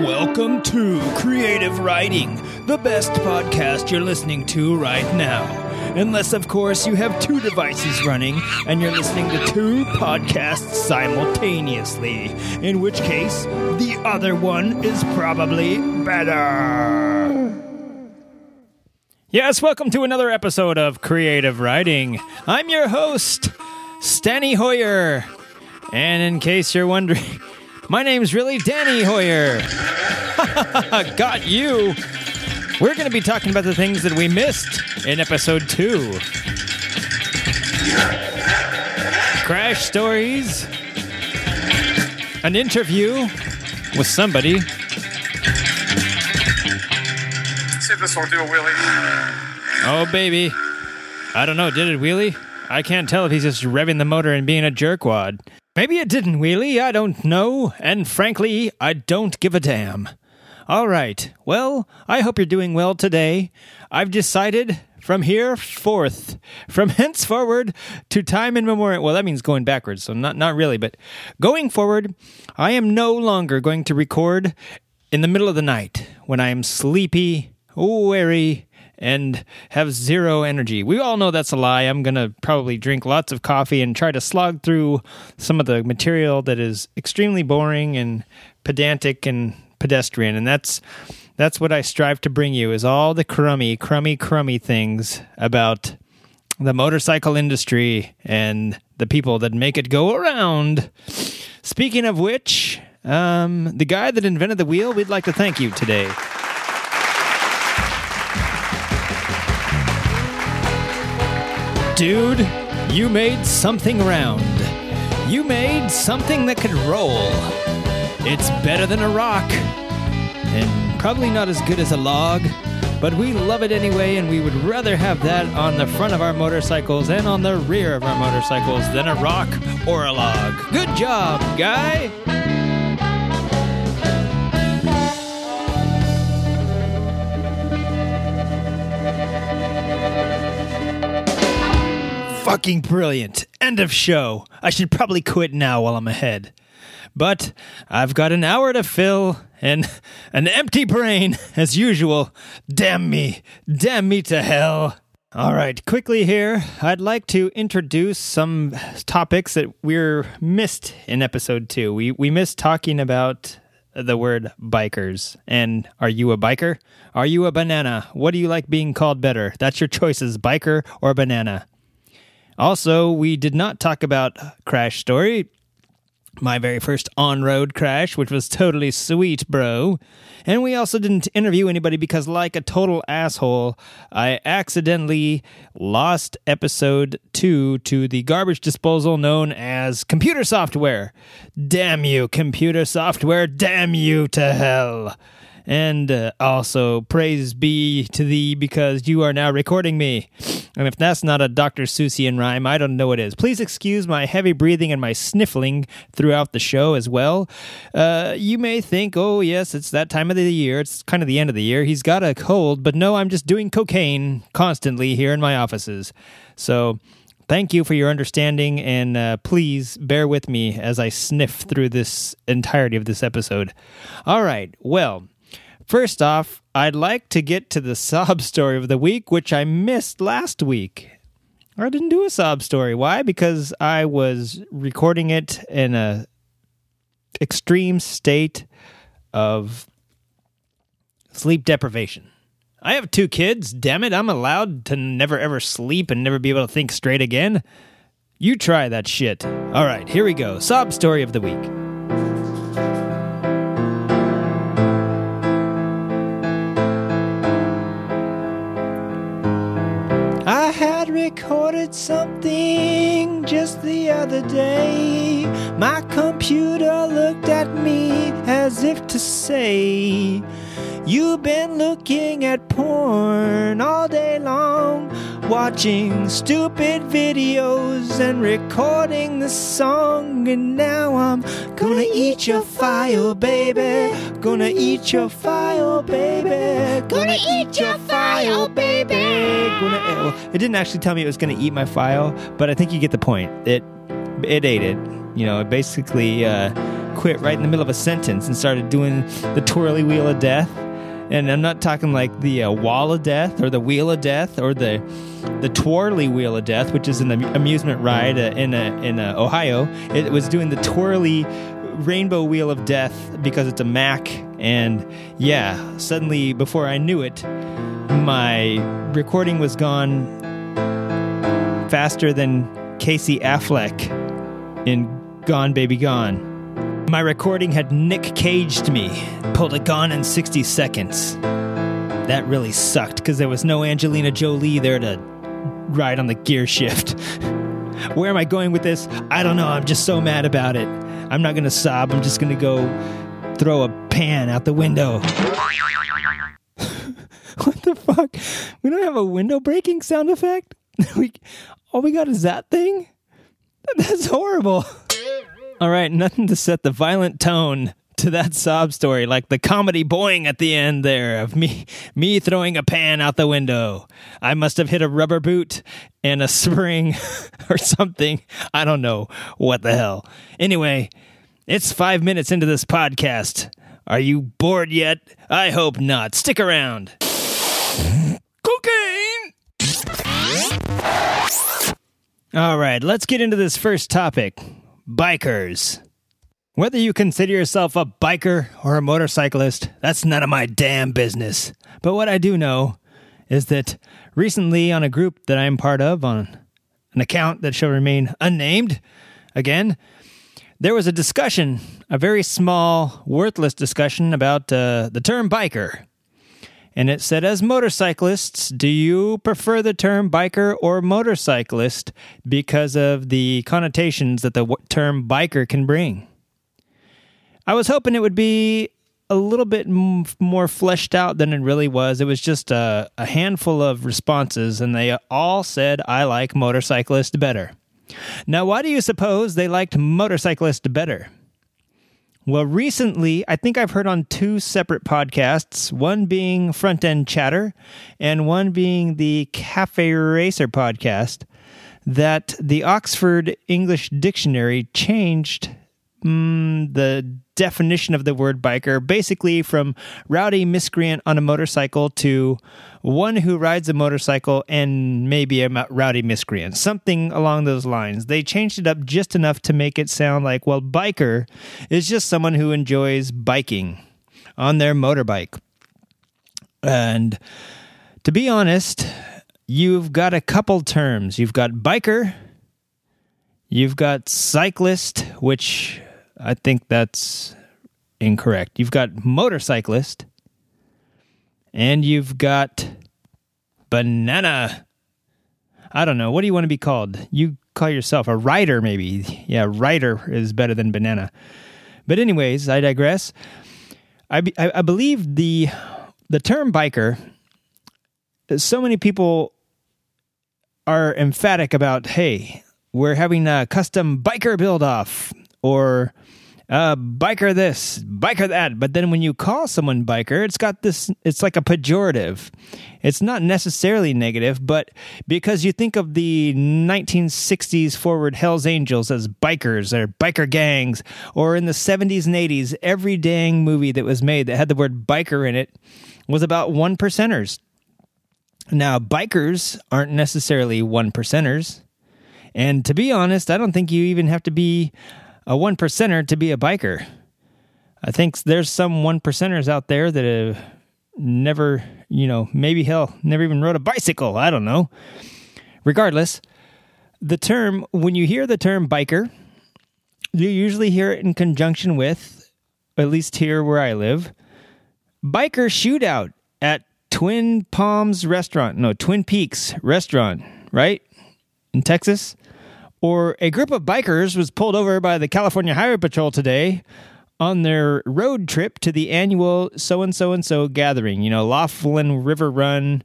Welcome to Creative Writing, the best podcast you're listening to right now. Unless, of course, you have two devices running and you're listening to two podcasts simultaneously, in which case, the other one is probably better. Yes, welcome to another episode of Creative Writing. I'm your host, Stanny Hoyer. And in case you're wondering, my name's really Danny Hoyer. Got you. We're going to be talking about the things that we missed in episode two crash stories, an interview with somebody, See if this will do a wheelie. Oh, baby. I don't know. Did it wheelie? I can't tell if he's just revving the motor and being a jerkwad. Maybe it didn't wheelie. I don't know. And frankly, I don't give a damn. All right. Well, I hope you're doing well today. I've decided from here forth, from henceforward to time immemorial. Well, that means going backwards, so not not really, but going forward, I am no longer going to record in the middle of the night when I am sleepy, weary, and have zero energy. We all know that's a lie. I'm going to probably drink lots of coffee and try to slog through some of the material that is extremely boring and pedantic and pedestrian and that's that's what I strive to bring you is all the crummy crummy crummy things about the motorcycle industry and the people that make it go around. Speaking of which, um, the guy that invented the wheel, we'd like to thank you today. Dude, you made something round. You made something that could roll. It's better than a rock, and probably not as good as a log, but we love it anyway, and we would rather have that on the front of our motorcycles and on the rear of our motorcycles than a rock or a log. Good job, guy! Fucking brilliant. End of show. I should probably quit now while I'm ahead. But I've got an hour to fill and an empty brain, as usual. Damn me. Damn me to hell. All right, quickly here, I'd like to introduce some topics that we're missed in episode two. We, we missed talking about the word bikers. And are you a biker? Are you a banana? What do you like being called better? That's your choices, biker or banana. Also, we did not talk about Crash Story, my very first on road crash, which was totally sweet, bro. And we also didn't interview anybody because, like a total asshole, I accidentally lost episode two to the garbage disposal known as computer software. Damn you, computer software, damn you to hell. And uh, also, praise be to thee because you are now recording me. And if that's not a Dr. Seussian rhyme, I don't know what is. Please excuse my heavy breathing and my sniffling throughout the show as well. Uh, you may think, oh, yes, it's that time of the year. It's kind of the end of the year. He's got a cold, but no, I'm just doing cocaine constantly here in my offices. So. Thank you for your understanding, and uh, please bear with me as I sniff through this entirety of this episode. All right, well, First off, I'd like to get to the sob story of the week, which I missed last week. I didn't do a sob story. Why? Because I was recording it in a extreme state of sleep deprivation. I have two kids. Damn it, I'm allowed to never ever sleep and never be able to think straight again. You try that shit. All right, here we go. Sob story of the week. Had recorded something just the other day. My computer looked at me as if to say, You've been looking at porn all day long, watching stupid videos and recording the song. And now I'm gonna eat your file, baby. Gonna eat your file, baby. Gonna eat your file, baby. Gonna, well, it didn't actually tell me it was gonna eat my file, but I think you get the point. It it ate it. You know, it basically uh, quit right in the middle of a sentence and started doing the twirly wheel of death. And I'm not talking like the uh, wall of death or the wheel of death or the the twirly wheel of death, which is an amusement ride uh, in uh, in uh, Ohio. It was doing the twirly rainbow wheel of death because it's a Mac. And yeah, suddenly before I knew it, my recording was gone faster than Casey Affleck in Gone Baby Gone. My recording had Nick Caged me, pulled a gun in 60 seconds. That really sucked because there was no Angelina Jolie there to ride on the gear shift. Where am I going with this? I don't know. I'm just so mad about it. I'm not going to sob. I'm just going to go throw a pan out the window. what the fuck? We don't have a window breaking sound effect? we all we got is that thing? That's horrible. All right, nothing to set the violent tone to that sob story like the comedy boing at the end there of me me throwing a pan out the window. I must have hit a rubber boot and a spring or something. I don't know what the hell. Anyway, it's 5 minutes into this podcast. Are you bored yet? I hope not. Stick around. Cocaine. All right, let's get into this first topic bikers. Whether you consider yourself a biker or a motorcyclist, that's none of my damn business. But what I do know is that recently, on a group that I'm part of, on an account that shall remain unnamed, again, there was a discussion, a very small, worthless discussion about uh, the term biker. And it said, as motorcyclists, do you prefer the term biker or motorcyclist because of the connotations that the term biker can bring? I was hoping it would be a little bit m- more fleshed out than it really was. It was just a, a handful of responses, and they all said, I like motorcyclist better. Now, why do you suppose they liked motorcyclist better? Well, recently, I think I've heard on two separate podcasts, one being Front End Chatter and one being the Cafe Racer podcast, that the Oxford English Dictionary changed mm, the definition of the word biker basically from rowdy miscreant on a motorcycle to one who rides a motorcycle and maybe a rowdy miscreant, something along those lines. They changed it up just enough to make it sound like, well, biker is just someone who enjoys biking on their motorbike. And to be honest, you've got a couple terms. You've got biker, you've got cyclist, which I think that's incorrect. You've got motorcyclist, and you've got banana. I don't know. What do you want to be called? You call yourself a rider, maybe. Yeah, rider is better than banana. But anyways, I digress. I, I, I believe the the term biker. So many people are emphatic about, hey, we're having a custom biker build off, or uh, biker this, biker that. But then when you call someone biker, it's got this, it's like a pejorative. It's not necessarily negative, but because you think of the 1960s forward Hells Angels as bikers or biker gangs, or in the 70s and 80s, every dang movie that was made that had the word biker in it was about one percenters. Now, bikers aren't necessarily one percenters. And to be honest, I don't think you even have to be a one percenter to be a biker. I think there's some one percenters out there that have never, you know, maybe hell, never even rode a bicycle. I don't know. Regardless, the term, when you hear the term biker, you usually hear it in conjunction with, at least here where I live, biker shootout at Twin Palms restaurant. No, Twin Peaks restaurant, right? In Texas or a group of bikers was pulled over by the California Highway Patrol today on their road trip to the annual so and so and so gathering, you know, Laughlin River Run,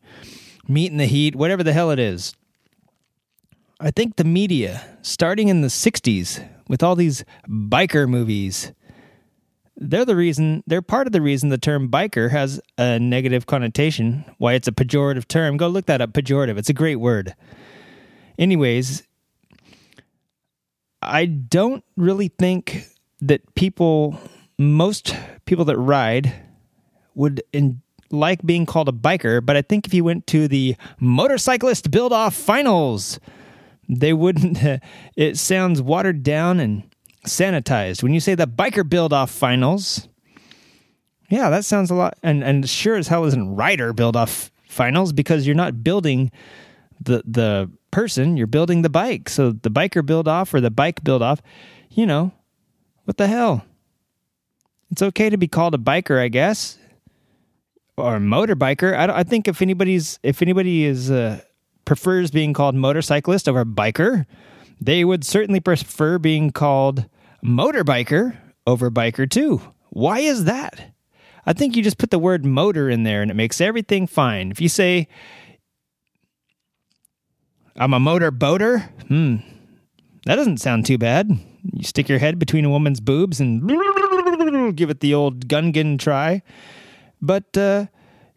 Meet in the Heat, whatever the hell it is. I think the media, starting in the 60s with all these biker movies, they're the reason, they're part of the reason the term biker has a negative connotation, why it's a pejorative term. Go look that up, pejorative. It's a great word. Anyways, I don't really think that people, most people that ride, would in, like being called a biker. But I think if you went to the motorcyclist build off finals, they wouldn't. it sounds watered down and sanitized. When you say the biker build off finals, yeah, that sounds a lot. And and sure as hell isn't rider build off finals because you're not building the the person, you're building the bike. So the biker build off or the bike build off, you know, what the hell? It's okay to be called a biker, I guess, or motorbiker. I, I think if anybody's if anybody is uh, prefers being called motorcyclist over biker, they would certainly prefer being called motorbiker over biker too. Why is that? I think you just put the word motor in there and it makes everything fine. If you say, I'm a motor boater, hmm, that doesn't sound too bad. You stick your head between a woman's boobs and give it the old Gungan try. But uh,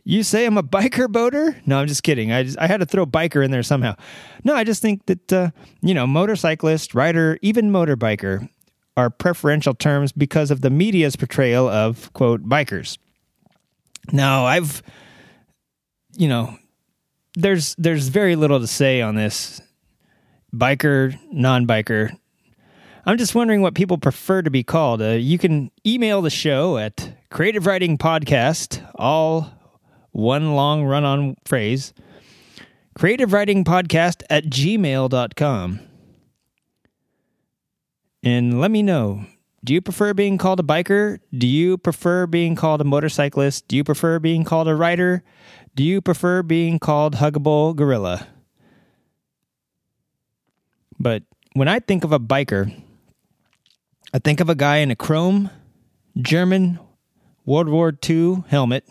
you say I'm a biker boater? No, I'm just kidding. I just, I had to throw biker in there somehow. No, I just think that uh, you know, motorcyclist, rider, even motorbiker are preferential terms because of the media's portrayal of quote bikers. Now, I've you know, there's there's very little to say on this biker, non-biker. I'm just wondering what people prefer to be called. Uh, you can email the show at Creative Writing Podcast, all one long run on phrase, Creative Writing Podcast at gmail.com and let me know. Do you prefer being called a biker? Do you prefer being called a motorcyclist? Do you prefer being called a rider? Do you prefer being called huggable gorilla? But when I think of a biker, I think of a guy in a chrome German World War II helmet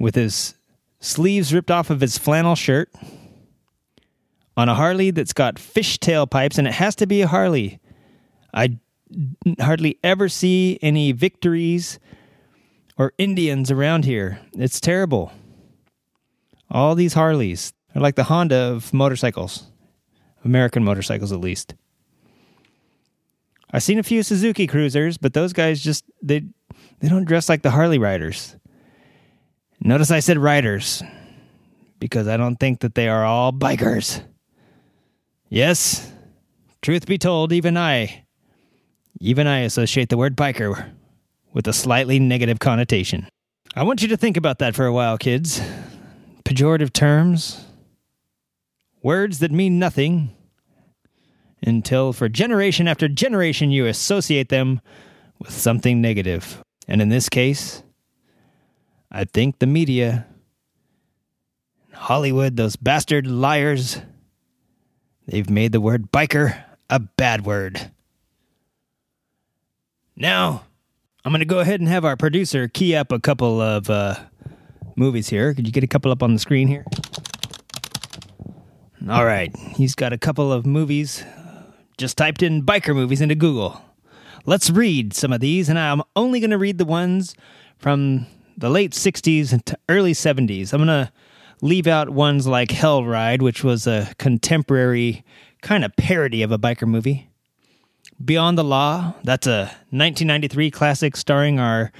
with his sleeves ripped off of his flannel shirt on a Harley that's got fishtail pipes, and it has to be a Harley I hardly ever see any victories or Indians around here. It's terrible. All these Harleys are like the Honda of motorcycles, American motorcycles at least. I've seen a few Suzuki Cruisers, but those guys just they they don't dress like the Harley riders. Notice I said riders because I don't think that they are all bikers. Yes, truth be told, even I even I associate the word biker with a slightly negative connotation. I want you to think about that for a while, kids. Pejorative terms, words that mean nothing, until for generation after generation you associate them with something negative. And in this case, I think the media, Hollywood, those bastard liars, they've made the word biker a bad word. Now, I'm going to go ahead and have our producer key up a couple of uh, movies here. Could you get a couple up on the screen here? All right. He's got a couple of movies. Uh, just typed in biker movies into Google. Let's read some of these, and I'm only going to read the ones from the late 60s to early 70s. I'm going to leave out ones like Hell Ride, which was a contemporary kind of parody of a biker movie. Beyond the Law, that's a 1993 classic starring our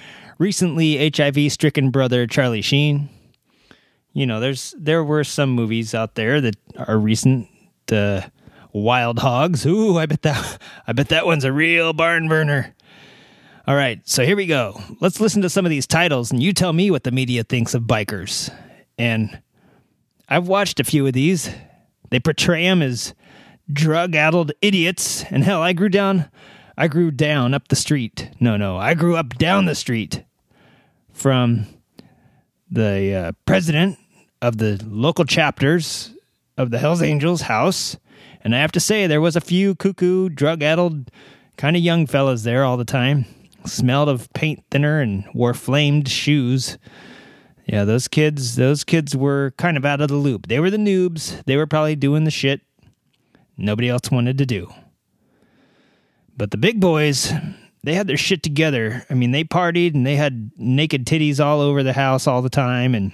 recently HIV stricken brother Charlie Sheen. You know, there's there were some movies out there that are recent. Uh, Wild Hogs. Ooh, I bet that I bet that one's a real barn burner. All right, so here we go. Let's listen to some of these titles, and you tell me what the media thinks of bikers. And I've watched a few of these. They portray them as drug addled idiots. And hell, I grew down, I grew down up the street. No, no, I grew up down the street from the uh, president of the local chapters of the Hells Angels house. And I have to say, there was a few cuckoo, drug addled, kind of young fellas there all the time. Smelled of paint thinner and wore flamed shoes. Yeah, those kids, those kids were kind of out of the loop. They were the noobs. They were probably doing the shit nobody else wanted to do. But the big boys, they had their shit together. I mean, they partied and they had naked titties all over the house all the time and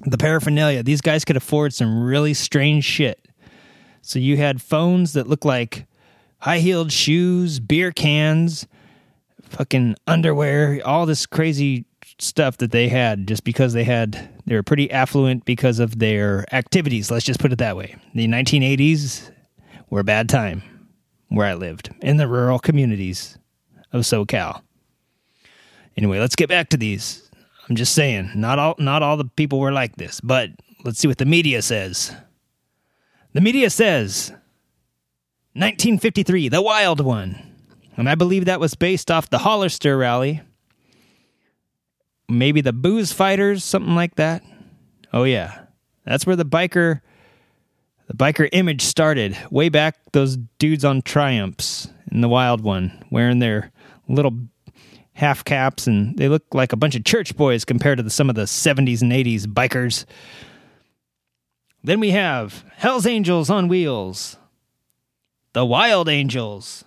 the paraphernalia. These guys could afford some really strange shit. So you had phones that looked like high heeled shoes, beer cans, fucking underwear, all this crazy stuff that they had just because they had they were pretty affluent because of their activities. Let's just put it that way. The 1980s were a bad time where I lived in the rural communities of SoCal. Anyway, let's get back to these. I'm just saying, not all not all the people were like this, but let's see what the media says. The media says 1953, the wild one. And I believe that was based off the Hollister rally. Maybe the booze fighters, something like that. Oh yeah. That's where the biker the biker image started. Way back those dudes on Triumphs in the wild one, wearing their little half caps and they look like a bunch of church boys compared to the, some of the 70s and 80s bikers. Then we have Hell's Angels on Wheels, the Wild Angels,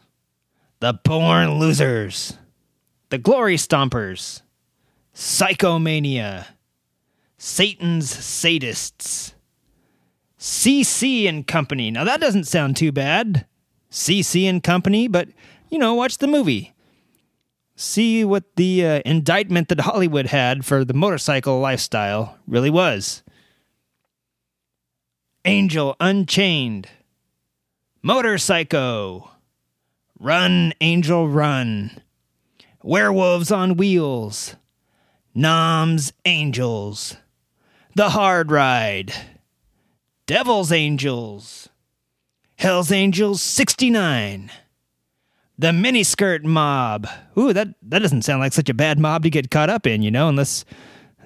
the Born Losers, the Glory Stompers, Psychomania, Satan's Sadists, CC and Company. Now that doesn't sound too bad. CC and Company, but you know, watch the movie. See what the uh, indictment that Hollywood had for the motorcycle lifestyle really was. Angel Unchained, Motorpsycho, Run Angel Run, Werewolves on Wheels, Nam's Angels, The Hard Ride, Devil's Angels, Hell's Angels 69, The Miniskirt Mob. Ooh, that, that doesn't sound like such a bad mob to get caught up in, you know, unless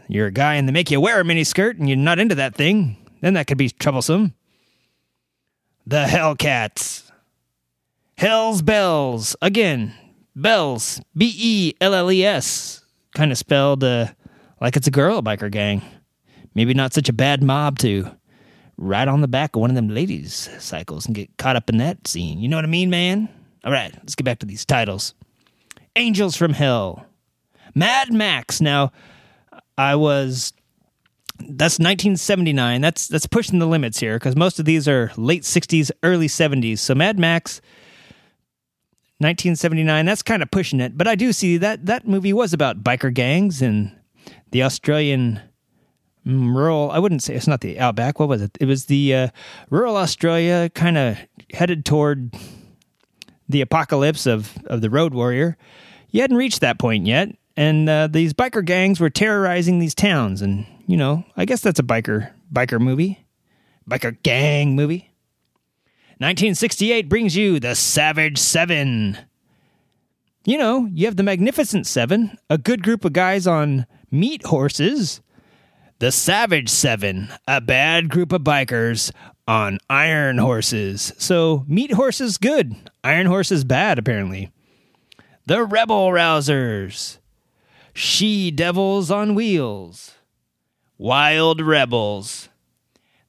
you're a guy and they make you wear a miniskirt and you're not into that thing. Then that could be troublesome. The Hellcats. Hell's Belles. Again, Belles. B E L L E S. Kind of spelled uh, like it's a girl biker gang. Maybe not such a bad mob to ride on the back of one of them ladies' cycles and get caught up in that scene. You know what I mean, man? All right, let's get back to these titles Angels from Hell. Mad Max. Now, I was that's 1979. That's that's pushing the limits here because most of these are late 60s, early 70s. So Mad Max 1979, that's kind of pushing it, but I do see that that movie was about biker gangs and the Australian mm, rural I wouldn't say it's not the outback. What was it? It was the uh, rural Australia kind of headed toward the apocalypse of of the road warrior. You hadn't reached that point yet, and uh, these biker gangs were terrorizing these towns and you know, I guess that's a biker biker movie, biker gang movie. 1968 brings you the Savage Seven. You know, you have the Magnificent Seven, a good group of guys on meat horses. The Savage Seven, a bad group of bikers on iron horses. So, meat horses good, iron horses bad, apparently. The Rebel Rousers, She Devils on Wheels. Wild Rebels,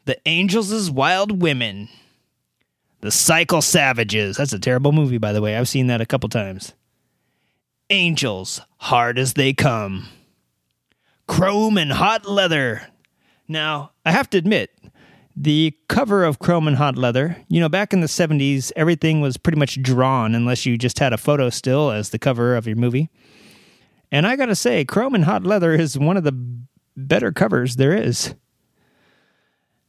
The Angels' Wild Women, The Cycle Savages. That's a terrible movie, by the way. I've seen that a couple times. Angels, Hard as They Come, Chrome and Hot Leather. Now, I have to admit, the cover of Chrome and Hot Leather, you know, back in the 70s, everything was pretty much drawn unless you just had a photo still as the cover of your movie. And I gotta say, Chrome and Hot Leather is one of the better covers there is.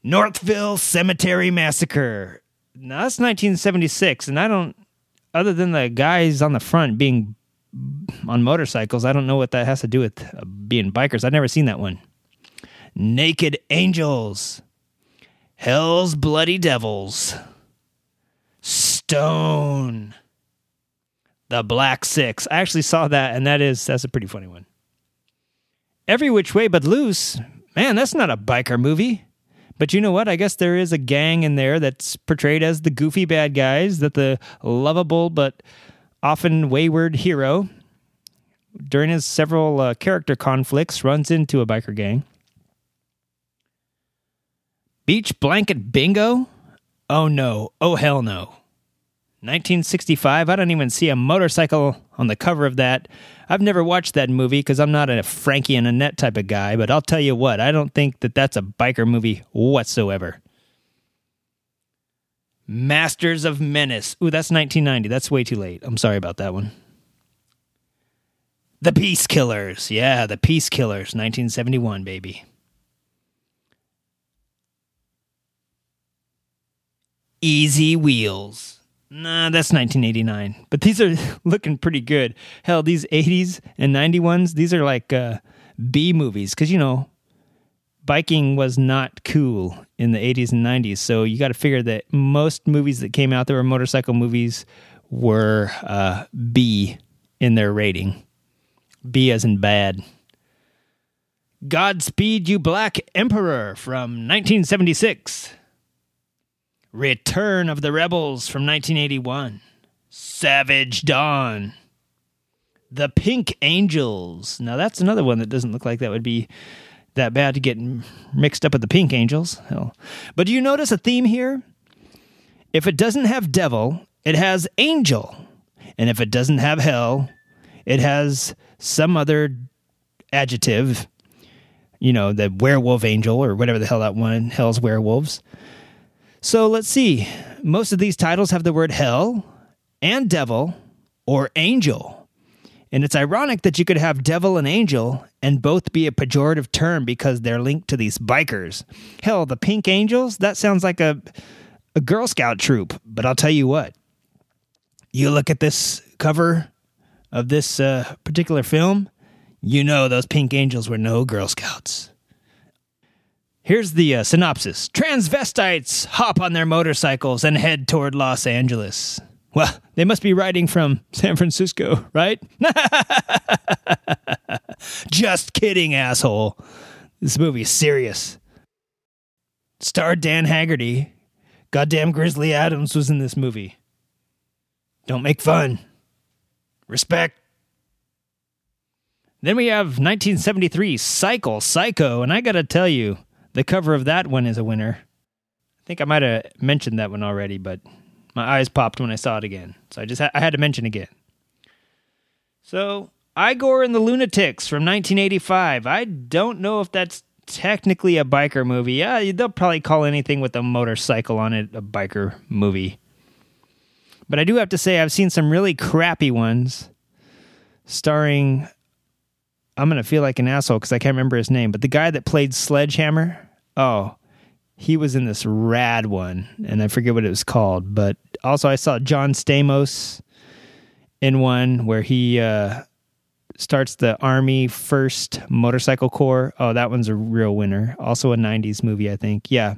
Northville Cemetery Massacre. Now that's 1976, and I don't, other than the guys on the front being on motorcycles, I don't know what that has to do with uh, being bikers. I've never seen that one. Naked Angels. Hell's Bloody Devils. Stone. The Black Six. I actually saw that, and that is that's a pretty funny one. Every Which Way But Loose, man, that's not a biker movie. But you know what? I guess there is a gang in there that's portrayed as the goofy bad guys, that the lovable but often wayward hero, during his several uh, character conflicts, runs into a biker gang. Beach Blanket Bingo? Oh no. Oh hell no. 1965, I don't even see a motorcycle on the cover of that. I've never watched that movie because I'm not a Frankie and Annette type of guy, but I'll tell you what, I don't think that that's a biker movie whatsoever. Masters of Menace. Ooh, that's 1990. That's way too late. I'm sorry about that one. The Peace Killers. Yeah, The Peace Killers, 1971, baby. Easy Wheels. Nah, that's 1989. But these are looking pretty good. Hell, these 80s and 91s, these are like uh, B movies. Because, you know, biking was not cool in the 80s and 90s. So you got to figure that most movies that came out that were motorcycle movies were uh, B in their rating. B as in bad. Godspeed You Black Emperor from 1976. Return of the Rebels from 1981. Savage Dawn. The Pink Angels. Now that's another one that doesn't look like that would be that bad to get mixed up with the Pink Angels. Hell. But do you notice a theme here? If it doesn't have devil, it has angel. And if it doesn't have hell, it has some other adjective. You know, the werewolf angel or whatever the hell that one, hell's werewolves. So let's see. Most of these titles have the word hell and devil or angel. And it's ironic that you could have devil and angel and both be a pejorative term because they're linked to these bikers. Hell, the Pink Angels, that sounds like a, a Girl Scout troop. But I'll tell you what, you look at this cover of this uh, particular film, you know those Pink Angels were no Girl Scouts. Here's the uh, synopsis Transvestites hop on their motorcycles and head toward Los Angeles. Well, they must be riding from San Francisco, right? Just kidding, asshole. This movie is serious. Star Dan Haggerty. Goddamn Grizzly Adams was in this movie. Don't make fun. Respect. Then we have 1973 Cycle Psycho, and I gotta tell you, the cover of that one is a winner. I think I might have mentioned that one already, but my eyes popped when I saw it again. So I just ha- I had to mention again. So, Igor and the Lunatics from 1985. I don't know if that's technically a biker movie. Yeah, they'll probably call anything with a motorcycle on it a biker movie. But I do have to say, I've seen some really crappy ones starring. I'm to feel like an asshole because I can't remember his name, but the guy that played Sledgehammer. Oh, he was in this rad one, and I forget what it was called. But also, I saw John Stamos in one where he uh, starts the Army First Motorcycle Corps. Oh, that one's a real winner. Also, a 90s movie, I think. Yeah.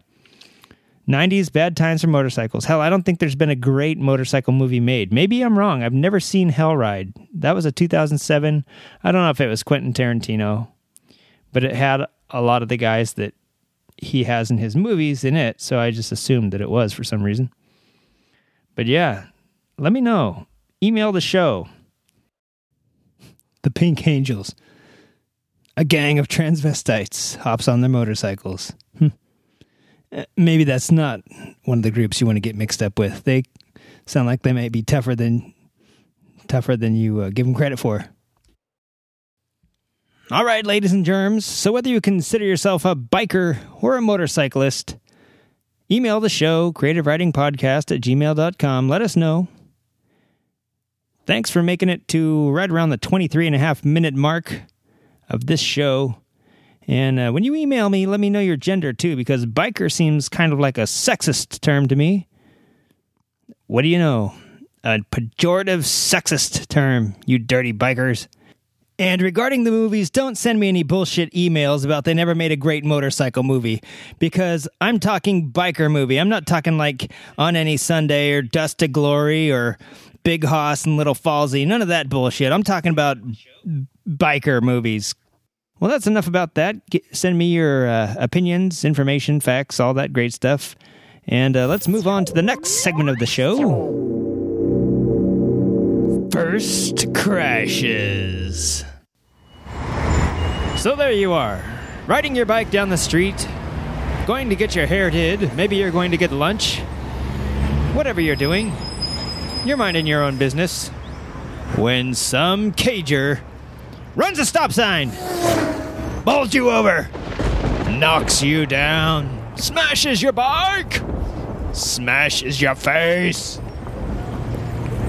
90s bad times for motorcycles. Hell, I don't think there's been a great motorcycle movie made. Maybe I'm wrong. I've never seen Hell Ride. That was a 2007. I don't know if it was Quentin Tarantino, but it had a lot of the guys that he has in his movies in it, so I just assumed that it was for some reason. But yeah, let me know. Email the show. The Pink Angels. A gang of transvestites hops on their motorcycles. Maybe that's not one of the groups you want to get mixed up with. They sound like they might be tougher than tougher than you uh, give them credit for. All right, ladies and germs. So, whether you consider yourself a biker or a motorcyclist, email the show, creativewritingpodcast at gmail.com. Let us know. Thanks for making it to right around the 23 and a half minute mark of this show. And uh, when you email me, let me know your gender too, because biker seems kind of like a sexist term to me. What do you know? A pejorative sexist term, you dirty bikers. And regarding the movies, don't send me any bullshit emails about they never made a great motorcycle movie because I'm talking biker movie. I'm not talking like On Any Sunday or Dust to Glory or Big Hoss and Little Falsey. None of that bullshit. I'm talking about biker movies. Well, that's enough about that. Get, send me your uh, opinions, information, facts, all that great stuff. And uh, let's move on to the next segment of the show. First crashes. So there you are, riding your bike down the street, going to get your hair did. Maybe you're going to get lunch. Whatever you're doing, you're minding your own business. When some cager runs a stop sign, bowls you over, knocks you down, smashes your bike, smashes your face.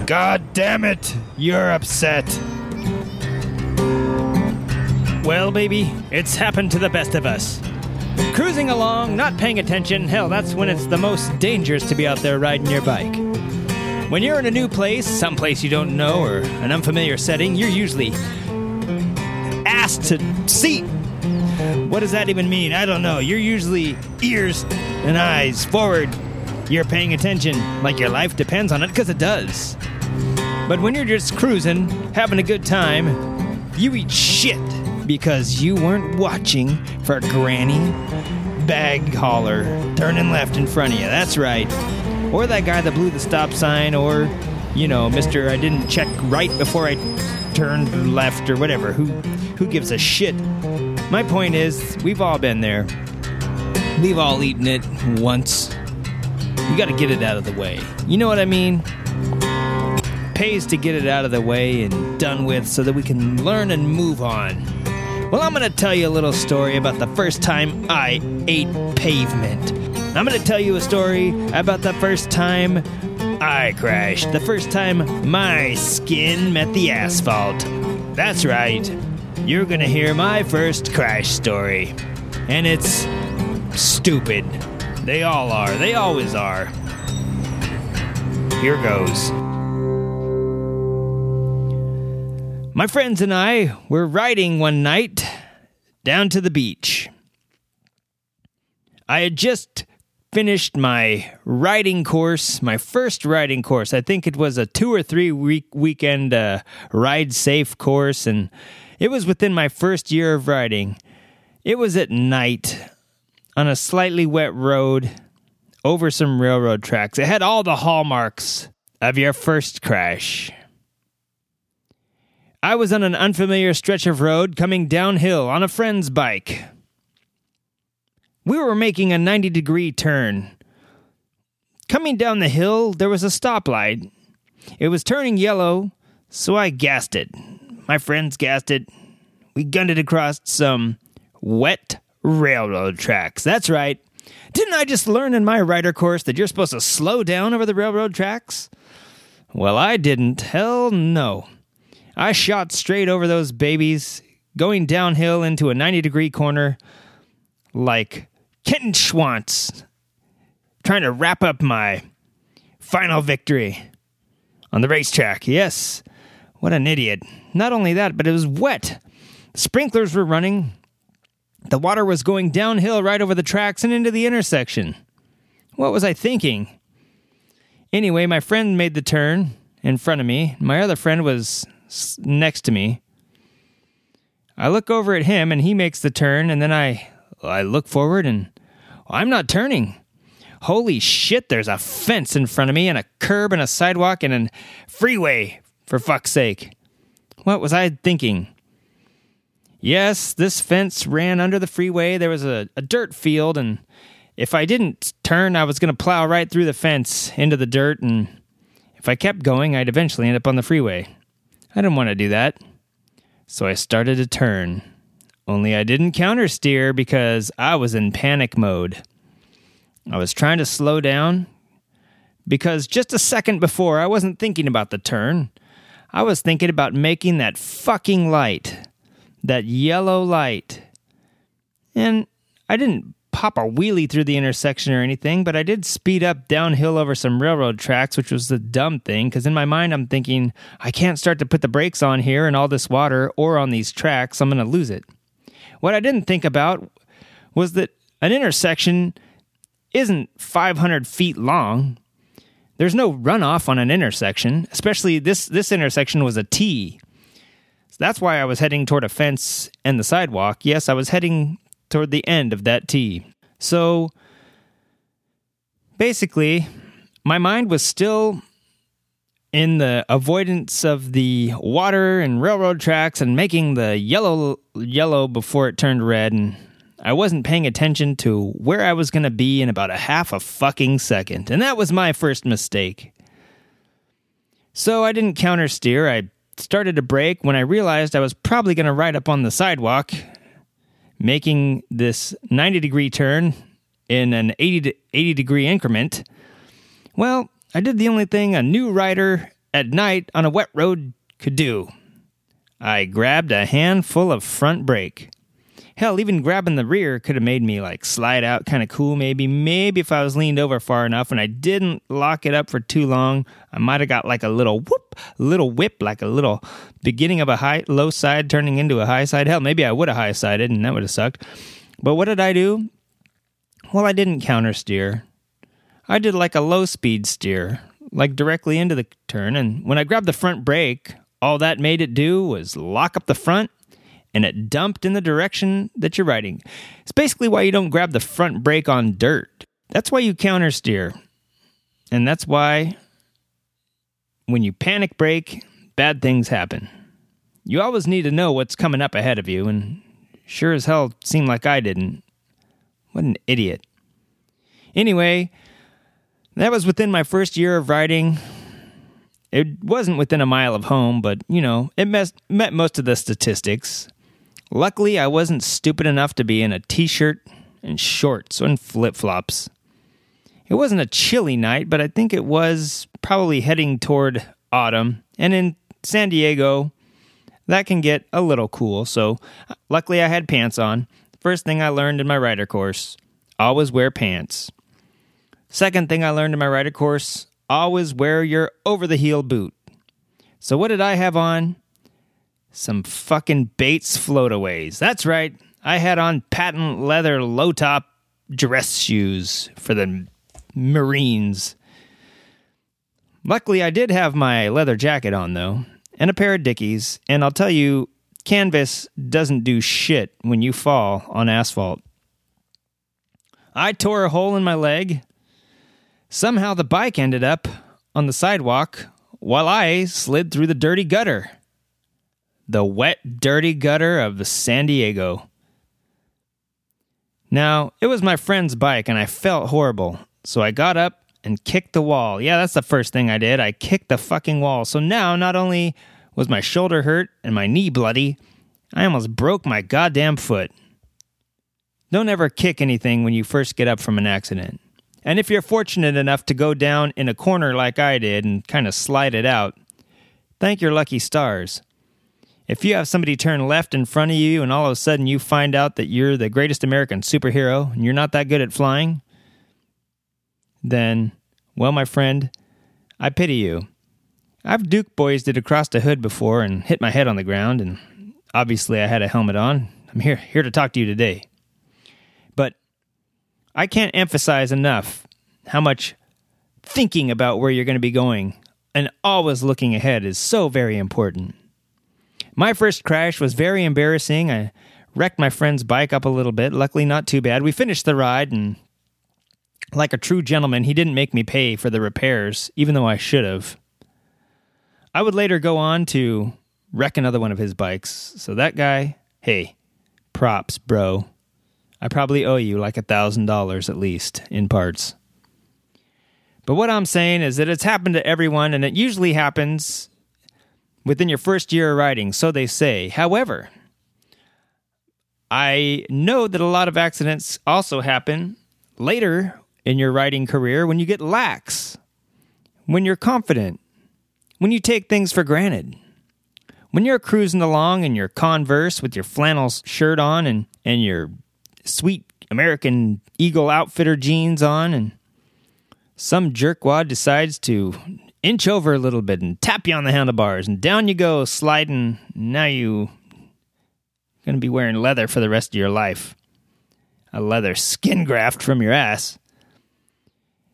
God damn it, you're upset. Well, baby, it's happened to the best of us. Cruising along, not paying attention, hell, that's when it's the most dangerous to be out there riding your bike. When you're in a new place, someplace you don't know, or an unfamiliar setting, you're usually asked to seat. What does that even mean? I don't know. You're usually ears and eyes forward. You're paying attention like your life depends on it, because it does. But when you're just cruising, having a good time, you eat shit because you weren't watching for Granny bag hauler turning left in front of you. That's right. Or that guy that blew the stop sign, or, you know, Mr. I didn't check right before I turned left or whatever. Who who gives a shit? My point is, we've all been there. We've all eaten it once. You got to get it out of the way. You know what I mean? Pays to get it out of the way and done with so that we can learn and move on. Well, I'm to tell you a little story about the first time I ate pavement. I'm to tell you a story about the first time I crashed, the first time my skin met the asphalt. That's right, you're going to hear my first crash story. And it's stupid. They all are, they always are. Here goes. My friends and I were riding one night down to the beach. I had just finished my riding course, my first riding course. I think it was a two or three week weekend uh, ride safe course, and it was within my first year of riding. It was at night on a slightly wet road over some railroad tracks. It had all the hallmarks of your first crash. I was on an unfamiliar stretch of road coming downhill on a friend's bike. We were making a 90 degree turn. Coming down the hill, there was a stoplight. It was turning yellow, so I gassed it. My friends gassed it. We gunned it across some wet railroad tracks. That's right. Didn't I just learn in my rider course that you're supposed to slow down over the railroad tracks? Well, I didn't. Hell no. I shot straight over those babies, going downhill into a 90 degree corner like Kevin Schwantz, trying to wrap up my final victory on the racetrack. Yes, what an idiot. Not only that, but it was wet. Sprinklers were running. The water was going downhill right over the tracks and into the intersection. What was I thinking? Anyway, my friend made the turn in front of me. My other friend was next to me. I look over at him and he makes the turn, and then I I look forward and I'm not turning. Holy shit, there's a fence in front of me and a curb and a sidewalk and a freeway, for fuck's sake. What was I thinking? Yes, this fence ran under the freeway. There was a, a dirt field, and if I didn't turn, I was going to plow right through the fence into the dirt, and if I kept going, I'd eventually end up on the freeway. I didn't want to do that. So I started to turn. Only I didn't counter steer because I was in panic mode. I was trying to slow down because just a second before I wasn't thinking about the turn. I was thinking about making that fucking light, that yellow light. And I didn't pop a wheelie through the intersection or anything, but I did speed up downhill over some railroad tracks, which was the dumb thing because in my mind I'm thinking, I can't start to put the brakes on here in all this water or on these tracks. I'm going to lose it. What I didn't think about was that an intersection isn't 500 feet long. There's no runoff on an intersection, especially this this intersection was a T. So that's why I was heading toward a fence and the sidewalk. Yes, I was heading toward the end of that T. So basically, my mind was still in the avoidance of the water and railroad tracks and making the yellow yellow before it turned red and I wasn't paying attention to where I was going to be in about a half a fucking second. And that was my first mistake. So I didn't counter steer. I started to brake when I realized I was probably going to ride up on the sidewalk making this 90 degree turn in an 80, 80 degree increment. Well, I did the only thing a new rider at night on a wet road could do. I grabbed a handful of front brake. Hell, even grabbing the rear could have made me like slide out kind of cool, maybe. Maybe if I was leaned over far enough and I didn't lock it up for too long, I might have got like a little whoop, little whip, like a little beginning of a high, low side turning into a high side. Hell, maybe I would have high sided and that would have sucked. But what did I do? Well, I didn't counter steer. I did like a low speed steer, like directly into the turn. And when I grabbed the front brake, all that made it do was lock up the front and it dumped in the direction that you're riding. It's basically why you don't grab the front brake on dirt. That's why you countersteer. And that's why when you panic brake, bad things happen. You always need to know what's coming up ahead of you, and sure as hell seemed like I didn't. What an idiot. Anyway, that was within my first year of riding. It wasn't within a mile of home, but, you know, it met, met most of the statistics. Luckily, I wasn't stupid enough to be in a t shirt and shorts and flip flops. It wasn't a chilly night, but I think it was probably heading toward autumn. And in San Diego, that can get a little cool. So, luckily, I had pants on. First thing I learned in my rider course always wear pants. Second thing I learned in my rider course always wear your over the heel boot. So, what did I have on? Some fucking Bates floataways. That's right. I had on patent leather low top dress shoes for the Marines. Luckily, I did have my leather jacket on, though, and a pair of Dickies, and I'll tell you, canvas doesn't do shit when you fall on asphalt. I tore a hole in my leg. Somehow the bike ended up on the sidewalk while I slid through the dirty gutter. The wet, dirty gutter of the San Diego. Now, it was my friend's bike and I felt horrible, so I got up and kicked the wall. Yeah, that's the first thing I did. I kicked the fucking wall. So now, not only was my shoulder hurt and my knee bloody, I almost broke my goddamn foot. Don't ever kick anything when you first get up from an accident. And if you're fortunate enough to go down in a corner like I did and kind of slide it out, thank your lucky stars. If you have somebody turn left in front of you and all of a sudden you find out that you're the greatest American superhero and you're not that good at flying, then, well, my friend, I pity you. I've Duke boys it across the hood before and hit my head on the ground, and obviously I had a helmet on. I'm here here to talk to you today. But I can't emphasize enough how much thinking about where you're going to be going and always looking ahead is so very important. My first crash was very embarrassing. I wrecked my friend's bike up a little bit. Luckily, not too bad. We finished the ride, and like a true gentleman, he didn't make me pay for the repairs, even though I should have. I would later go on to wreck another one of his bikes. So that guy, hey, props, bro. I probably owe you like a thousand dollars at least in parts. But what I'm saying is that it's happened to everyone, and it usually happens within your first year of riding, so they say. However, I know that a lot of accidents also happen later in your riding career when you get lax, when you're confident, when you take things for granted. When you're cruising along in your Converse with your flannel shirt on and, and your sweet American Eagle Outfitter jeans on, and some jerkwad decides to inch over a little bit and tap you on the handlebars, and down you go sliding. Now you're going to be wearing leather for the rest of your life. A leather skin graft from your ass.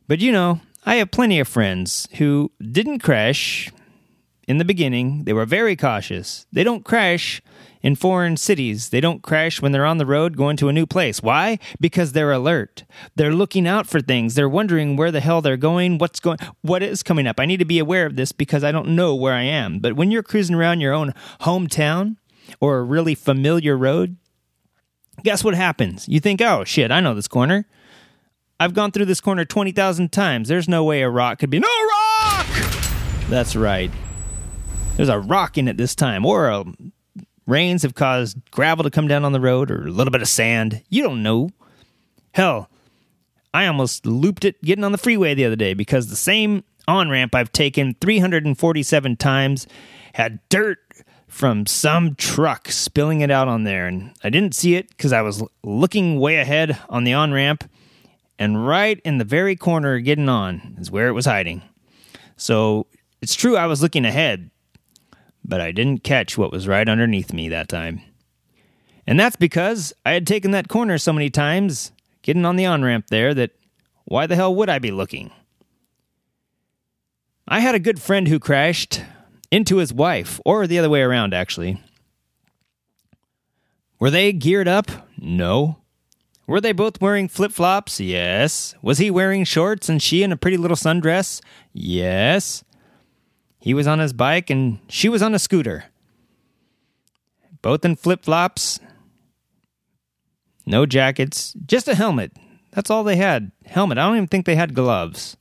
But you know, I have plenty of friends who didn't crash in the beginning. They were very cautious. They don't crash in foreign cities. They don't crash when they're on the road going to a new place. Why? Because they're alert. They're looking out for things. They're wondering where the hell they're going, what's going what is coming up. I need to be aware of this because I don't know where I am. But when you're cruising around your own hometown or a really familiar road, guess what happens? You think, "Oh shit, I know this corner." I've gone through this corner 20,000 times. There's no way a rock could be. No rock! That's right. There's a rock in it this time, or a, rains have caused gravel to come down on the road, or a little bit of sand. You don't know. Hell, I almost looped it getting on the freeway the other day because the same on ramp I've taken 347 times had dirt from some truck spilling it out on there. And I didn't see it because I was looking way ahead on the on ramp. And right in the very corner getting on is where it was hiding. So it's true I was looking ahead, but I didn't catch what was right underneath me that time. And that's because I had taken that corner so many times getting on the on ramp there that why the hell would I be looking? I had a good friend who crashed into his wife, or the other way around, actually. Were they geared up? No. Were they both wearing flip flops? Yes. Was he wearing shorts and she in a pretty little sundress? Yes. He was on his bike and she was on a scooter. Both in flip flops. No jackets, just a helmet. That's all they had. Helmet. I don't even think they had gloves.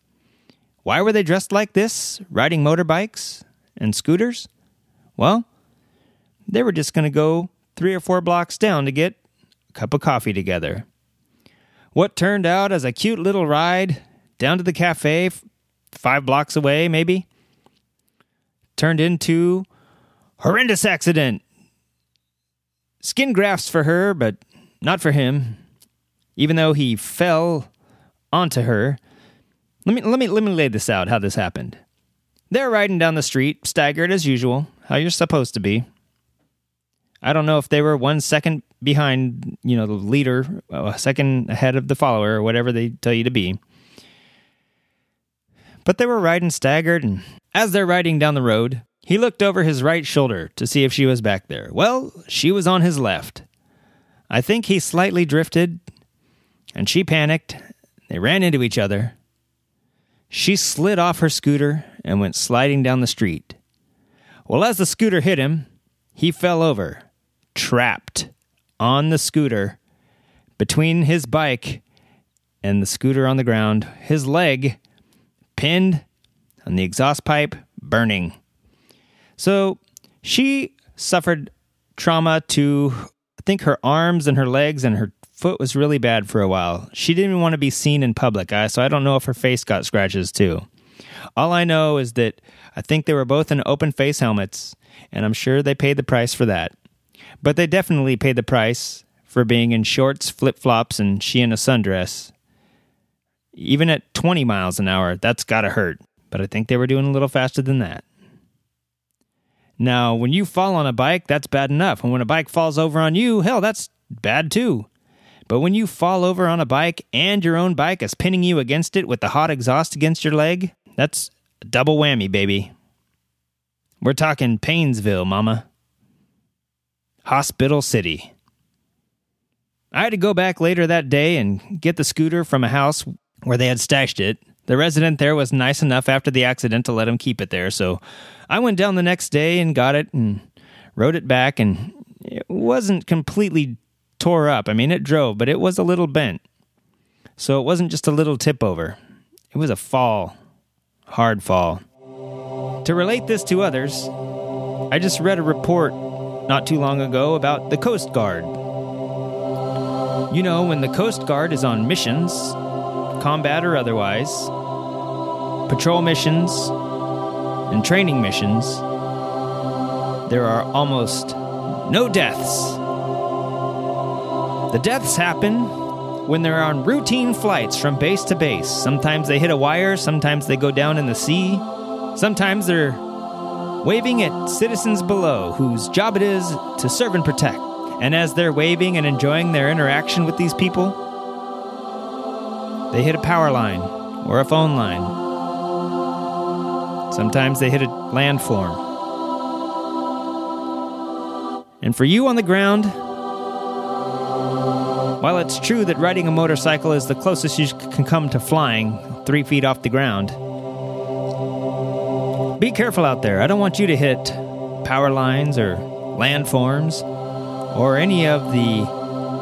Why were they dressed like this, riding motorbikes and scooters? Well, they were just going to go three or four blocks down to get a cup of coffee together. What turned out as a cute little ride down to the cafe, five blocks away, maybe, turned into horrendous accident. Skin grafts for her, but not for him. Even though he fell onto her. Let me let me let me lay this out how this happened. They're riding down the street, staggered as usual, how you're supposed to be. I don't know if they were one second behind, you know, the leader, a second ahead of the follower, or whatever they tell you to be. But they were riding staggered, and as they're riding down the road, he looked over his right shoulder to see if she was back there. Well, she was on his left. I think he slightly drifted, and she panicked. They ran into each other. She slid off her scooter and went sliding down the street. Well, as the scooter hit him, he fell over, trapped on the scooter between his bike and the scooter on the ground, his leg pinned on the exhaust pipe, burning. So she suffered trauma to, I think, her arms and her legs, and her foot was really bad for a while. She didn't want to be seen in public, so I don't know if her face got scratches too. All I know is that I think they were both in open face helmets, and I'm sure they paid the price for that. But they definitely paid the price for being in shorts, flip flops, and she in a sundress. Even at 20 miles an hour, that's gotta hurt. But I think they were doing a little faster than that. Now, when you fall on a bike, that's bad enough. And when a bike falls over on you, hell, that's bad too. But when you fall over on a bike and your own bike is pinning you against it with the hot exhaust against your leg, that's a double whammy, baby. We're talking Painesville, mama. Hospital City. I had to go back later that day and get the scooter from a house where they had stashed it. The resident there was nice enough after the accident to let him keep it there, so I went down the next day and got it and rode it back, and it wasn't completely tore up. I mean, it drove, but it was a little bent. So it wasn't just a little tip over, it was a fall. Hard fall. To relate this to others, I just read a report not too long ago about the Coast Guard. You know, when the Coast Guard is on missions, combat or otherwise, patrol missions, and training missions, there are almost no deaths. The deaths happen when they're on routine flights from base to base. Sometimes they hit a wire, sometimes they go down in the sea, sometimes they're waving at citizens below whose job it is to serve and protect. And as they're waving and enjoying their interaction with these people, they hit a power line or a phone line. Sometimes they hit a landform. And for you on the ground, while it's true that riding a motorcycle is the closest you can come to flying, three feet off the ground, be careful out there. I don't want you to hit power lines or landforms or any of the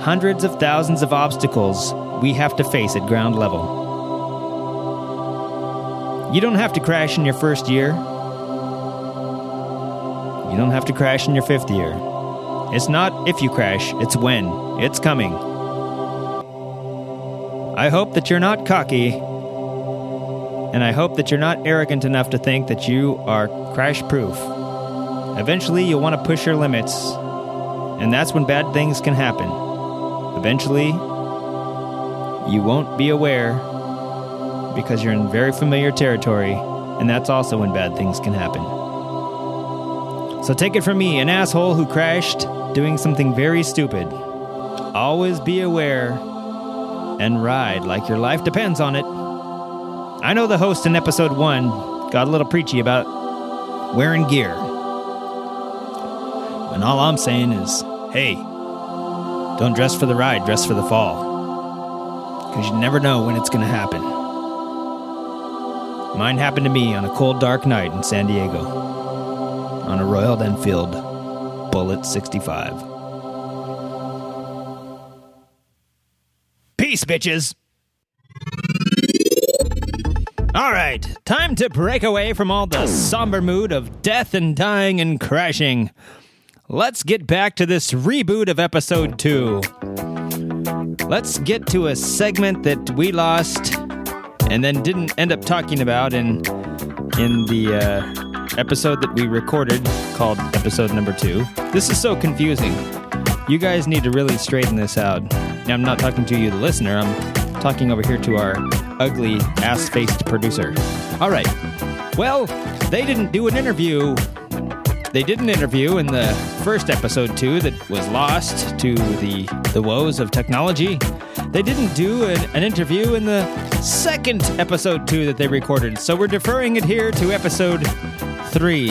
hundreds of thousands of obstacles we have to face at ground level. You don't have to crash in your first year. You don't have to crash in your fifth year. It's not if you crash, it's when. It's coming. I hope that you're not cocky, and I hope that you're not arrogant enough to think that you are crash proof. eventually you'll want to push your limits, and that's when bad things can happen. Eventually, you won't be aware because you're in very familiar territory, and that's also when bad things can happen. So take it from me, an asshole who crashed doing something very stupid. Always be aware and ride like your life depends on it. I know the host in episode one got a little preachy about wearing gear. And all I'm saying is hey, don't dress for the ride, dress for the fall. Because you never know when it's going to happen. Mine happened to me on a cold, dark night in San Diego on a Royal Enfield Bullet 65. Peace, bitches! All right, time to break away from all the somber mood of death and dying and crashing. Let's get back to this reboot of episode 2. Let's get to a segment that we lost and then didn't end up talking about in in the uh, episode that we recorded called episode number 2. This is so confusing. You guys need to really straighten this out. Now, I'm not talking to you, the listener. I'm talking over here to our ugly, ass faced producer. All right. Well, they didn't do an interview. They did an interview in the first episode, too, that was lost to the, the woes of technology. They didn't do an, an interview in the second episode, too, that they recorded. So we're deferring it here to episode three.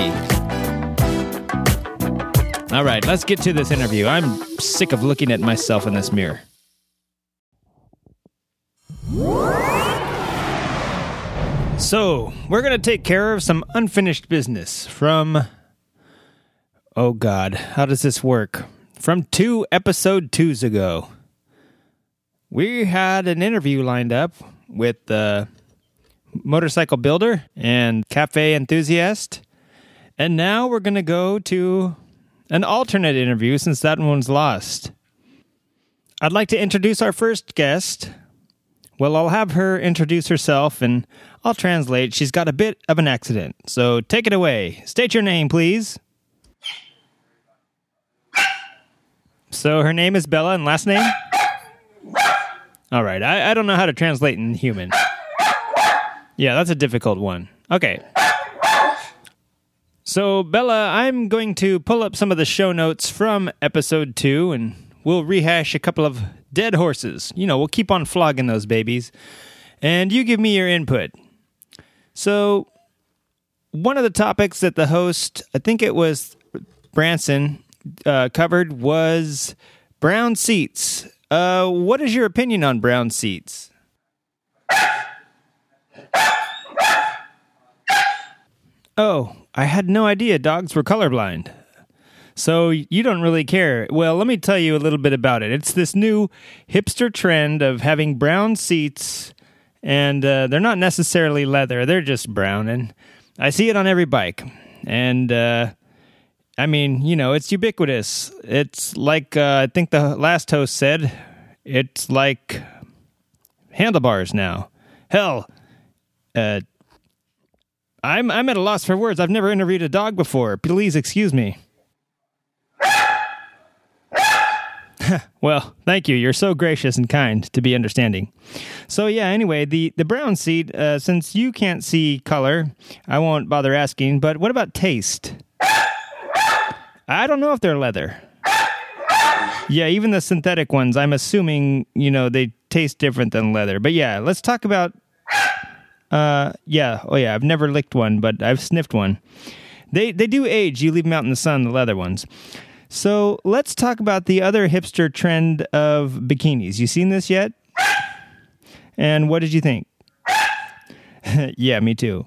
All right, let's get to this interview. I'm sick of looking at myself in this mirror. So, we're going to take care of some unfinished business from. Oh, God. How does this work? From two episode twos ago. We had an interview lined up with the motorcycle builder and cafe enthusiast. And now we're going to go to an alternate interview since that one's lost. I'd like to introduce our first guest. Well, I'll have her introduce herself and I'll translate. She's got a bit of an accident. So take it away. State your name, please. So her name is Bella and last name? All right. I, I don't know how to translate in human. Yeah, that's a difficult one. Okay. So, Bella, I'm going to pull up some of the show notes from episode two and we'll rehash a couple of dead horses. You know, we'll keep on flogging those babies. And you give me your input. So, one of the topics that the host, I think it was Branson, uh, covered was brown seats. Uh, what is your opinion on brown seats? Oh, I had no idea dogs were colorblind. So you don't really care. Well, let me tell you a little bit about it. It's this new hipster trend of having brown seats, and uh, they're not necessarily leather, they're just brown. And I see it on every bike. And uh, I mean, you know, it's ubiquitous. It's like, uh, I think the last host said, it's like handlebars now. Hell, uh, I'm I'm at a loss for words. I've never interviewed a dog before. Please excuse me. well, thank you. You're so gracious and kind to be understanding. So yeah. Anyway, the the brown seat. Uh, since you can't see color, I won't bother asking. But what about taste? I don't know if they're leather. Yeah, even the synthetic ones. I'm assuming you know they taste different than leather. But yeah, let's talk about. Uh, yeah. Oh yeah. I've never licked one, but I've sniffed one. They they do age. You leave them out in the sun, the leather ones. So let's talk about the other hipster trend of bikinis. You seen this yet? And what did you think? yeah, me too.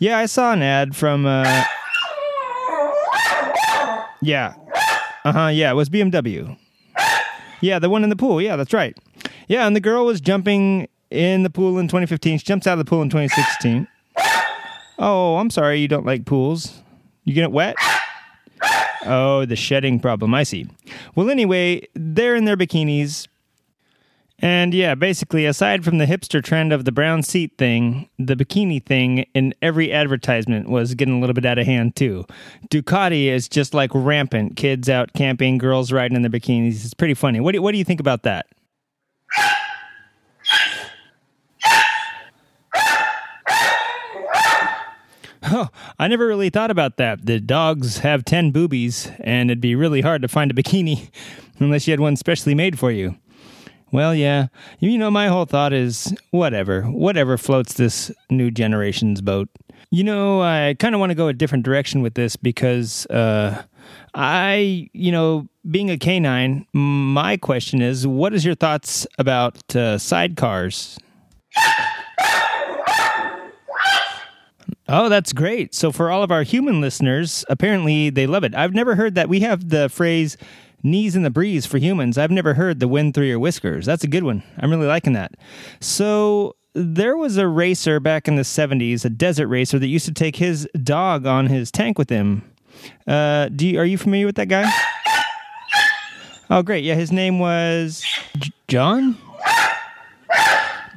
Yeah, I saw an ad from. Uh, yeah. Uh huh. Yeah, it was BMW. Yeah, the one in the pool. Yeah, that's right. Yeah, and the girl was jumping in the pool in 2015. She jumps out of the pool in 2016. Oh, I'm sorry you don't like pools. You get it wet? Oh, the shedding problem. I see. Well, anyway, they're in their bikinis And yeah, basically, aside from the hipster trend of the brown seat thing, the bikini thing in every advertisement was getting a little bit out of hand too. Ducati is just like rampant. Kids out camping, girls riding in their bikinis. It's pretty funny. What do, what do you think about that? Oh, I never really thought about that. The dogs have 10 boobies, and it'd be really hard to find a bikini unless you had one specially made for you. Well, yeah. You know, my whole thought is whatever. Whatever floats this new generation's boat. You know, I kind of want to go a different direction with this because uh, I, you know, being a canine, my question is what is your thoughts about uh, sidecars? Oh, that's great. So, for all of our human listeners, apparently they love it. I've never heard that. We have the phrase knees in the breeze for humans. I've never heard the wind through your whiskers. That's a good one. I'm really liking that. So, there was a racer back in the 70s, a desert racer that used to take his dog on his tank with him. Uh, do you, are you familiar with that guy? Oh, great. Yeah, his name was J- John?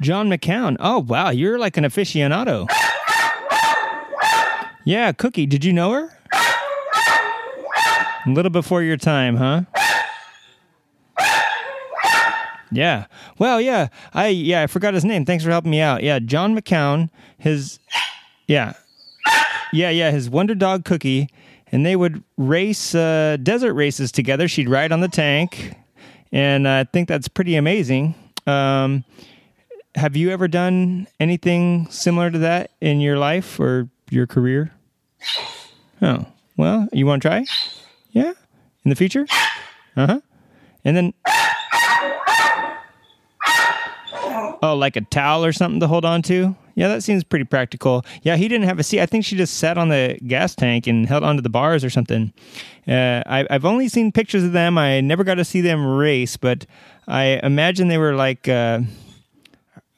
John McCown. Oh, wow. You're like an aficionado. Yeah, Cookie, did you know her? A little before your time, huh? Yeah. Well, yeah. I yeah, I forgot his name. Thanks for helping me out. Yeah, John McCown, his yeah. Yeah, yeah, his Wonder Dog Cookie, and they would race uh, desert races together. She'd ride on the tank, and I think that's pretty amazing. Um, have you ever done anything similar to that in your life or your career? Oh, well, you want to try? Yeah, in the future. Uh huh. And then, oh, like a towel or something to hold on to. Yeah, that seems pretty practical. Yeah, he didn't have a seat. I think she just sat on the gas tank and held onto the bars or something. Uh, I, I've only seen pictures of them. I never got to see them race, but I imagine they were like. Uh,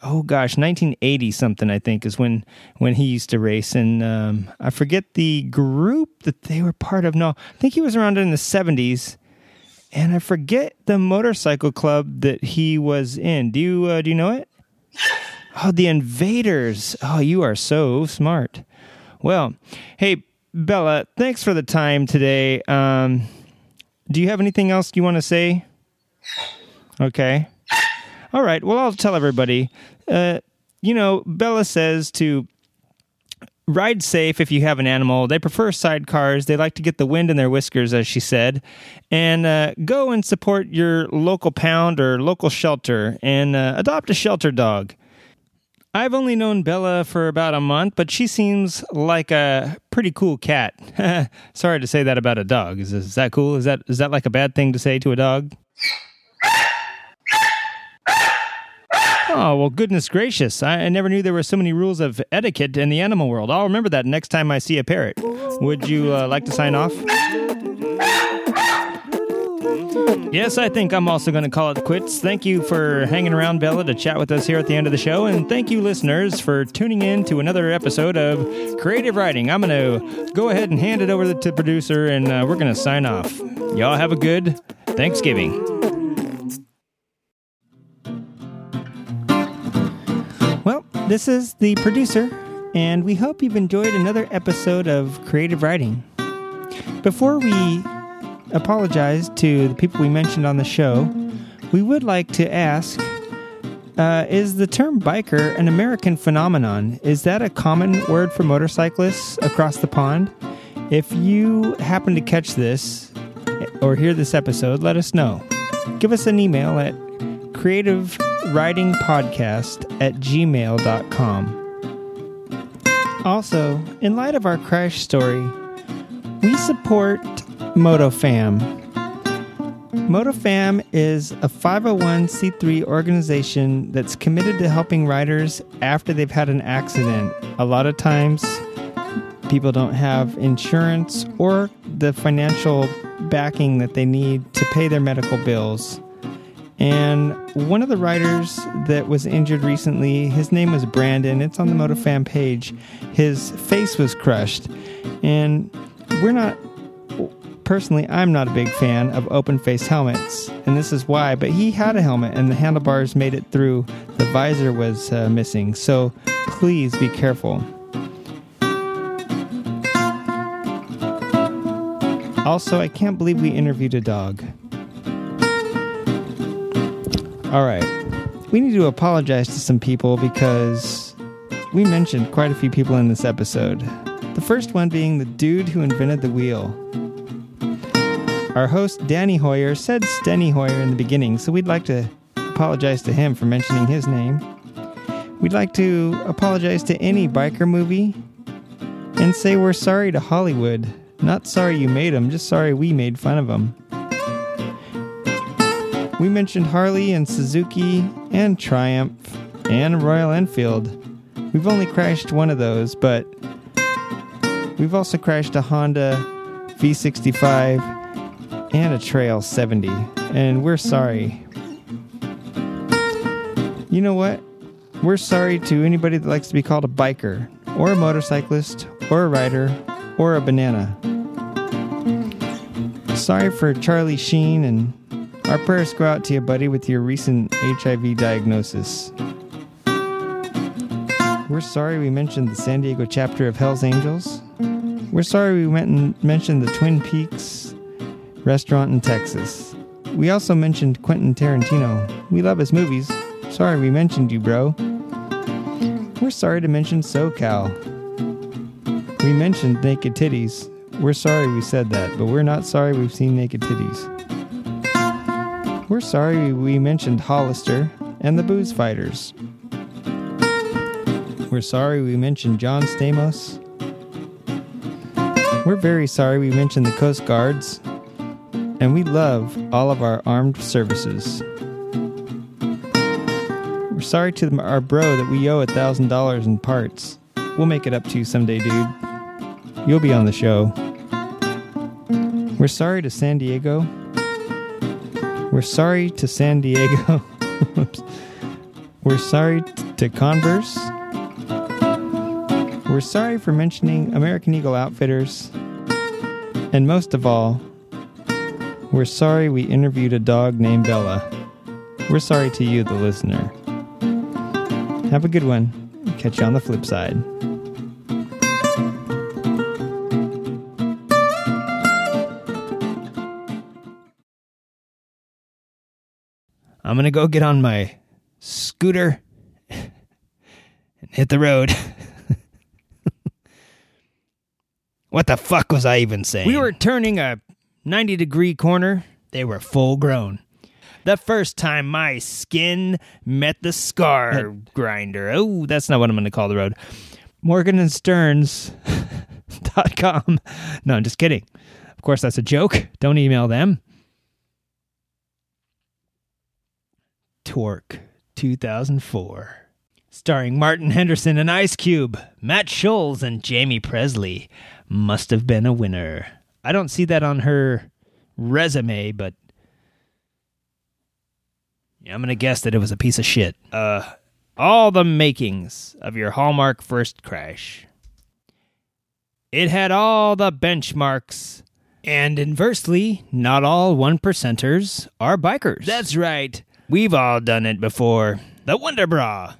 oh gosh, 1980 something I think is when when he used to race, and um, I forget the group that they were part of. No, I think he was around in the 70s, and I forget the motorcycle club that he was in. Do you uh, do you know it? Oh, the Invaders. Oh, you are so smart. Well, hey Bella, thanks for the time today. Um, do you have anything else you want to say? Okay. All right. Well, I'll tell everybody. Uh, you know, Bella says to ride safe if you have an animal. They prefer sidecars. They like to get the wind in their whiskers, as she said. And uh, go and support your local pound or local shelter and uh, adopt a shelter dog. I've only known Bella for about a month, but she seems like a pretty cool cat. Sorry to say that about a dog. Is, is that cool? Is that is that like a bad thing to say to a dog? Oh, well, goodness gracious. I, I, never knew there were so many rules of etiquette in the animal world. I'll remember that next time I see a parrot. Would you uh, like to sign off? Yes, I think I'm also going to call it quits. Thank you for hanging around, Bella, to chat with us here at the end of the show. And thank you, listeners, for tuning in to another episode of Creative Riding. I'm going to go ahead and hand it over to the producer, and uh, we're going to sign off. Y'all have a good Thanksgiving. This is the producer, and we hope you've enjoyed another episode of Creative Riding. Before we apologize to the people we mentioned on the show, we would like to ask uh, Is the term biker an American phenomenon? Is that a common word for motorcyclists across the pond? If you happen to catch this or hear this episode, let us know. Give us an email at creativeridingpodcast at gmail.com. Also, in light of our crash story, we support MotoFam. MotoFam is a 501c3 organization that's committed to helping riders after they've had an accident. A lot of times, people don't have insurance or the financial backing that they need to pay their medical bills. And one of the riders that was injured recently, his name was Brandon. It's on the MotoFam page. His face was crushed. And we're not personally, I'm not a big fan of open face helmets, and this is why. But he had a helmet, and the handlebars made it through. The visor was uh, missing, so please be careful. Also, I can't believe we interviewed a dog. All right. We need to apologize to some people because we mentioned quite a few people in this episode. The first one being the dude who invented the wheel. Our host, Danny Hoyer, said Steny Hoyer in the beginning, so we'd like to apologize to him for mentioning his name. We'd like to apologize to any biker movie and say we're sorry to Hollywood. Not sorry you made them, just sorry we made fun of them. We mentioned Harley and Suzuki and Triumph and Royal Enfield. We've only crashed one of those, but we've also crashed a Honda V65 and a Trail 70, and we're sorry. You know what? We're sorry to anybody that likes to be called a biker, or a motorcyclist, or a rider, or a banana. Sorry for Charlie Sheen, and our prayers go out to you, buddy, with your recent HIV diagnosis. We're sorry we mentioned the San Diego chapter of Hell's Angels. We're sorry we went and mentioned the Twin Peaks restaurant in Texas. We also mentioned Quentin Tarantino. We love his movies. Sorry we mentioned you, bro. We're sorry to mention SoCal. We mentioned naked titties. We're sorry we said that, but we're not sorry we've seen naked titties. We're sorry we mentioned Hollister and the Booze Fighters. We're sorry we mentioned John Stamos. We're very sorry we mentioned the Coast Guards. And we love all of our armed services. We're sorry to our bro that we owe a thousand dollars in parts. We'll make it up to you someday, dude. You'll be on the show. We're sorry to San Diego. We're sorry to San Diego. We're sorry t- to Converse. We're sorry for mentioning American Eagle Outfitters. And most of all, we're sorry we interviewed a dog named Bella. We're sorry to you, the listener. Have a good one. Catch you on the flip side. I'm gonna go get on my scooter and hit the road. what the fuck was I even saying? We were turning a 90 degree corner. They were full grown. The first time my skin met the scar grinder. Oh, that's not what I'm going to call the road. Morgan and Stearns.com. No, I'm just kidding. Of course, that's a joke. Don't email them. Torque 2004. Starring Martin Henderson and Ice Cube, Matt Schulze and Jaime Pressly. Must have been a winner. I don't see that on her resume, but I'm gonna guess that it was a piece of shit. Uh, all the makings of your Hallmark first crash. It had all the benchmarks. And inversely, not all one percenters are bikers. That's right. We've all done it before. The Wonder Bra.